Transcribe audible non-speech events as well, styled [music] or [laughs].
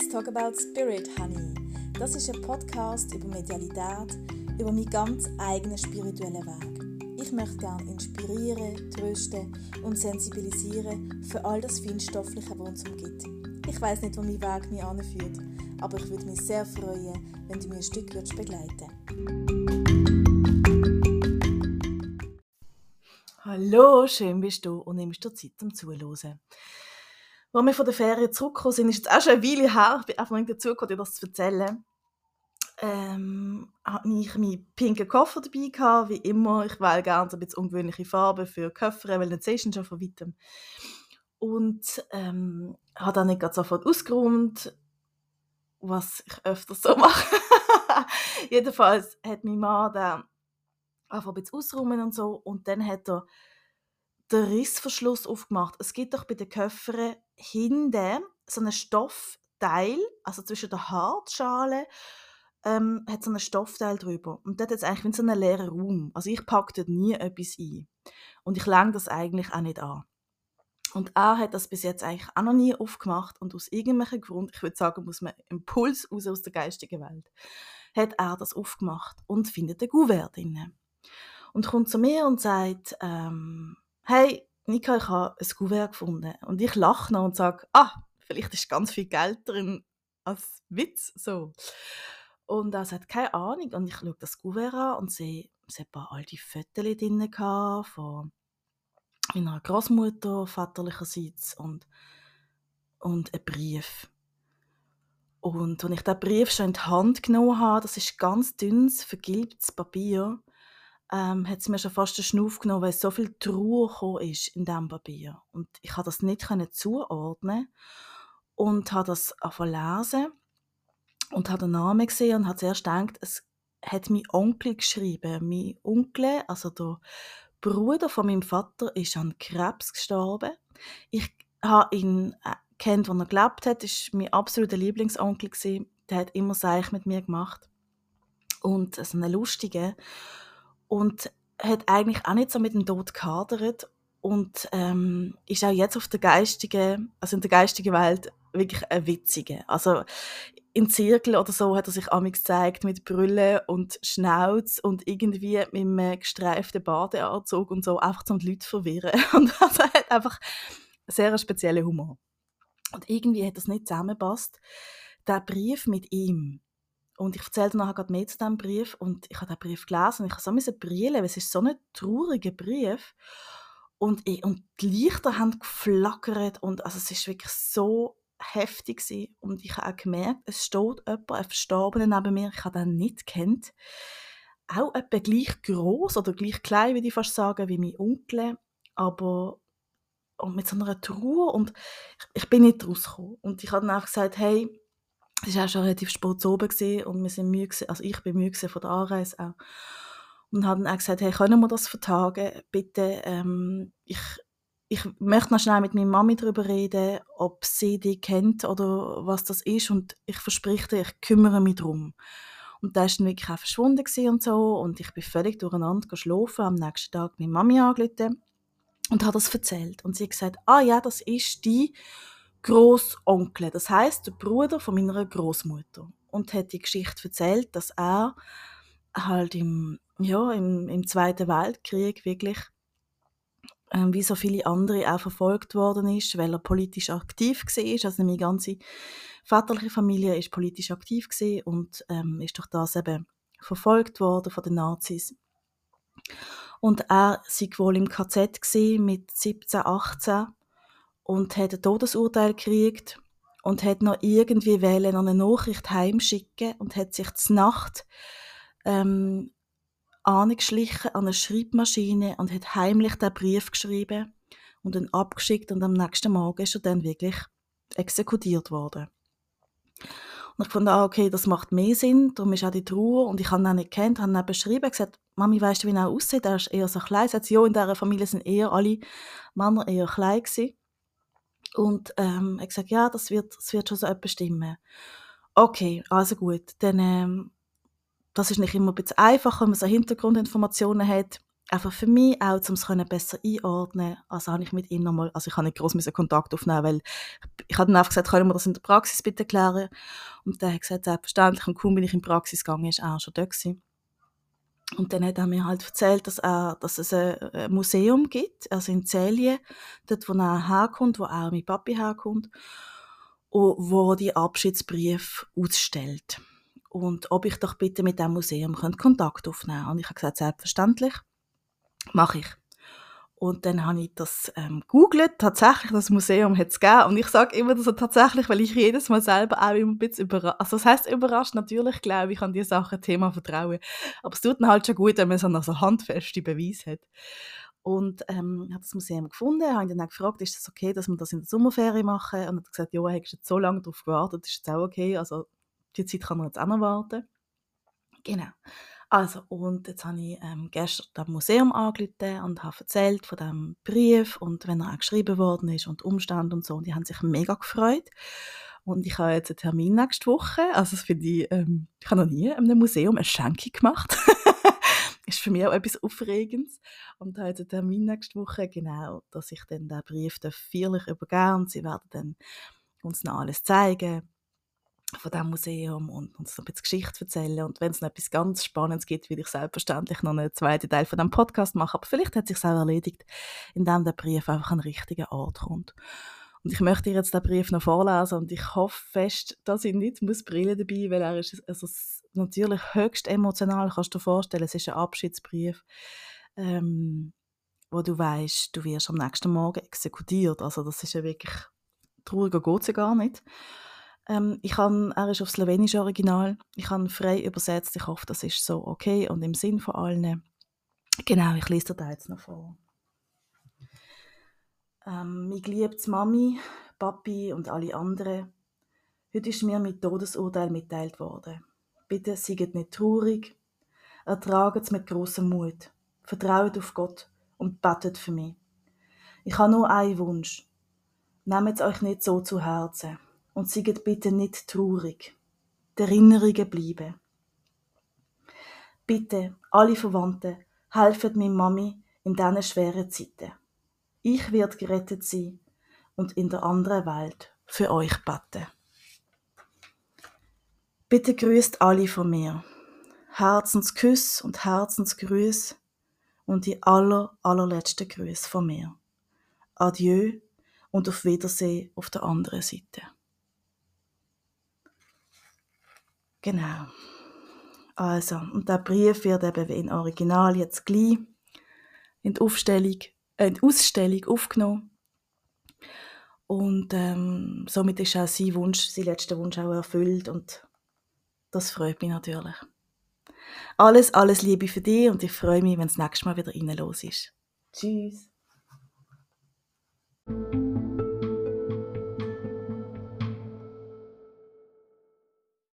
Let's Talk About Spirit, Honey. Das ist ein Podcast über Medialität, über meinen ganz eigenen spirituellen Weg. Ich möchte gerne inspirieren, trösten und sensibilisieren für all das Feinstoffliche, was uns umgibt. Ich weiß nicht, wo mein Weg mich anführt, aber ich würde mich sehr freuen, wenn du mir ein Stück würdest begleiten Hallo, schön bist du und nimmst dir Zeit zum Zuhören. Als wir von der Ferien zurückgekommen sind, ist es auch schon eine Weile her, ich bin einfach nicht dazu gekommen, dir das zu erzählen, ähm, hatte ich meinen pinken Koffer dabei gehabt, wie immer. Ich wähle gerne ein bisschen ungewöhnliche Farben für Koffer, weil dann siehst du schon von weitem. Und ähm, habe dann nicht sofort ausgeräumt, was ich öfters so mache. [laughs] Jedenfalls hat mein Mann dann einfach ein bisschen ausräumen und so und dann hat er den Rissverschluss aufgemacht. Es gibt doch bei den Köffern hinten so einen Stoffteil, also zwischen der Hartschale ähm, hat so einen Stoffteil drüber. Und dort hat es eigentlich wie so einen leeren Raum. Also ich packe dort nie etwas ein. Und ich länge das eigentlich auch nicht an. Und er hat das bis jetzt eigentlich auch noch nie aufgemacht und aus irgendwelchen Grund, ich würde sagen, muss man Impuls raus aus der geistigen Welt, hat er das aufgemacht und findet ein Gouverne drin. Und kommt zu mir und sagt, ähm, hey, Nika, ich habe ein Kuvert gefunden. Und ich lache noch und sage, ah, vielleicht ist ganz viel Geld drin als Witz. So. Und er sagt, keine Ahnung. Und ich schaue das Kuvert an und sehe, es hat ein paar alte Fotos drin von meiner Großmutter väterlicherseits und, und ein Brief. Und als ich diesen Brief schon in die Hand genommen habe, das ist ganz dünnes, vergilbtes Papier, ähm, hat es mir schon fast den Schnuff genommen, weil so viel Trauer ist in diesem Papier. Und ich konnte das nicht zuordnen und habe das lesen und habe den Namen gesehen und habe zuerst gedacht, es hat mein Onkel geschrieben. Mein Onkel, also der Bruder von meinem Vater, ist an Krebs gestorben. Ich habe ihn äh, kennt, als er gelebt hat, ist mein absoluter Lieblingsonkel gewesen. Der hat immer Seich mit mir gemacht und so eine lustige und hat eigentlich auch nicht so mit dem Tod gehadert und ähm, ist auch jetzt auf der geistigen, also in der geistigen Welt wirklich ein Witziger. Also in Zirkel oder so hat er sich amix gezeigt mit Brille und Schnauz und irgendwie mit einem gestreiften Badeanzug und so, einfach zum die Leute verwirren. [laughs] Und also er hat einfach einen sehr speziellen Humor. Und irgendwie hat das nicht zusammengepasst. Der Brief mit ihm, und ich erzählte nachher gerade mehr zu diesem Brief und ich habe diesen Brief gelesen und ich habe so brillen, weil es ist so ein trauriger Brief. Und, ich, und die Lichter haben geflackert und also es ist wirklich so heftig gewesen. Und ich habe auch gemerkt, es steht jemand, ein Verstorbener neben mir, ich habe den nicht kennt. Auch etwa gleich groß oder gleich klein, würde ich fast sagen, wie mein Onkel, aber und mit so einer Trauer und ich, ich bin nicht rausgekommen. Und ich habe dann auch gesagt, hey, es war auch schon relativ spät oben und wir sind müde, also ich bin müde von der Anreise auch. Und haben dann auch gesagt, hey, können wir das vertagen? Bitte, ähm, ich, ich möchte noch schnell mit meiner Mami darüber reden, ob sie die kennt oder was das ist und ich verspreche dir, ich kümmere mich darum. Und da ist dann wirklich auch verschwunden und so und ich bin völlig durcheinander geschlafen, am nächsten Tag meine Mami angerufen und hat das erzählt. Und sie hat gesagt, ah ja, das ist die Großonkel, das heißt der Bruder von meiner Großmutter und hat die Geschichte erzählt, dass er halt im ja im, im Zweiten Weltkrieg wirklich äh, wie so viele andere auch verfolgt worden ist, weil er politisch aktiv war. Also meine ganze väterliche Familie ist politisch aktiv und ähm, ist durch das eben verfolgt worden von den Nazis. Und er war wohl im KZ mit 17, 18 und hat ein Todesurteil gekriegt und hat noch irgendwie wählen eine Nachricht heimschicken und hat sich zur Nacht ähm, angeschlichen an eine Schreibmaschine und hat heimlich den Brief geschrieben und dann abgeschickt und am nächsten Morgen ist er dann wirklich exekutiert worden. Und ich fand, ah, okay, das macht mehr Sinn, darum ist auch die Trauer und ich habe ihn auch nicht kennt, habe ihn beschrieben, gesagt, Mami, weißt du, wie er aussieht? Er ist eher so klein. Sie hat ja, in dieser Familie sind eher alle Männer eher klein gewesen. Und ähm, er hat gesagt, ja, das wird, das wird schon so etwas stimmen. Okay, also gut. Dann, ähm, das ist nicht immer ein bisschen einfach, wenn man so Hintergrundinformationen hat. einfach für mich auch, um es besser einordnen Also habe ich mit ihm nochmal, also ich habe nicht groß Kontakt aufnehmen, weil ich habe dann einfach gesagt, können wir das in der Praxis bitte klären? Und der hat gesagt, selbstverständlich. Und kaum bin ich in die Praxis gegangen, ist er schon da gewesen. Und dann hat er mir halt erzählt, dass, er, dass es ein Museum gibt, also in Zelje, dort wo er herkommt, wo auch mein Papi herkommt, wo die Abschiedsbrief ausstellt. Und ob ich doch bitte mit dem Museum Kontakt aufnehmen könnte. Und ich habe gesagt, selbstverständlich, mache ich. Und dann habe ich das ähm, googelt. Tatsächlich, das Museum hat es gegeben. Und ich sage immer so tatsächlich, weil ich jedes Mal selber auch immer ein bisschen überrascht. Also, das heisst überrascht. Natürlich glaube ich an diese Sachen, Thema Vertrauen. Aber es tut dann halt schon gut, wenn man so noch so handfeste Beweise hat. Und ähm, habe das Museum gefunden, habe ihn dann auch gefragt, ist das okay, dass wir das in der Sommerferie machen? Und er hat gesagt, ja, er hat jetzt so lange darauf gewartet, ist jetzt auch okay. Also, die Zeit kann man jetzt auch noch warten. Genau. Also, und jetzt habe ich ähm, gestern das Museum angerufen und habe erzählt von diesem Brief und wenn er auch geschrieben worden ist und Umstand und so. Und die haben sich mega gefreut. Und ich habe jetzt einen Termin nächste Woche. Also, das finde ich, ähm, ich habe noch nie in einem Museum eine Schenkung gemacht. [laughs] ist für mich auch etwas Aufregendes. Und habe jetzt einen Termin nächste Woche, genau, dass ich dann den Brief feierlich übergebe und sie werden dann uns noch alles zeigen von diesem Museum und uns noch ein bisschen Geschichte erzählen. Und wenn es noch etwas ganz Spannendes gibt, will ich selbstverständlich noch einen zweiten Teil von dem Podcast machen. Aber vielleicht hat es sich auch erledigt, indem der Brief einfach an den richtigen Ort kommt. Und ich möchte dir jetzt den Brief noch vorlesen und ich hoffe fest, dass ich nicht muss Brille dabei, weil er ist also natürlich höchst emotional, kannst du dir vorstellen, es ist ein Abschiedsbrief, ähm, wo du weißt, du wirst am nächsten Morgen exekutiert. Also das ist ja wirklich trauriger geht gar nicht. Ähm, ich kann, er ist auf Slowenisch Original. Ich habe frei übersetzt. Ich hoffe, das ist so okay und im Sinn von allen. Genau, ich lese dir da jetzt noch vor. Ähm, mich liebt Mami, Papi und alle anderen. Heute ist mir mit Todesurteil mitteilt worden. Bitte seid nicht traurig. Ertraget es mit großem Mut. Vertraut auf Gott und betet für mich. Ich habe nur einen Wunsch. Nehmt es euch nicht so zu Herzen und seid bitte nicht traurig. Die Erinnerungen bleiben. Bitte, alle Verwandten, helfet mir Mami in diesen schweren Zeiten. Ich werde gerettet sein und in der anderen Welt für euch beten. Bitte grüßt alle von mir. Herzensküss und Herzensgrüß und die aller, allerletzte Grüße von mir. Adieu und auf Wiedersehen auf der anderen Seite. Genau. Also, und der Brief wird eben wie im Original jetzt gleich in die, Aufstellung, äh, in die Ausstellung aufgenommen. Und ähm, somit ist auch sein Wunsch, sein letzter Wunsch auch erfüllt und das freut mich natürlich. Alles, alles Liebe für dich und ich freue mich, wenn es nächstes Mal wieder rein los ist. Tschüss.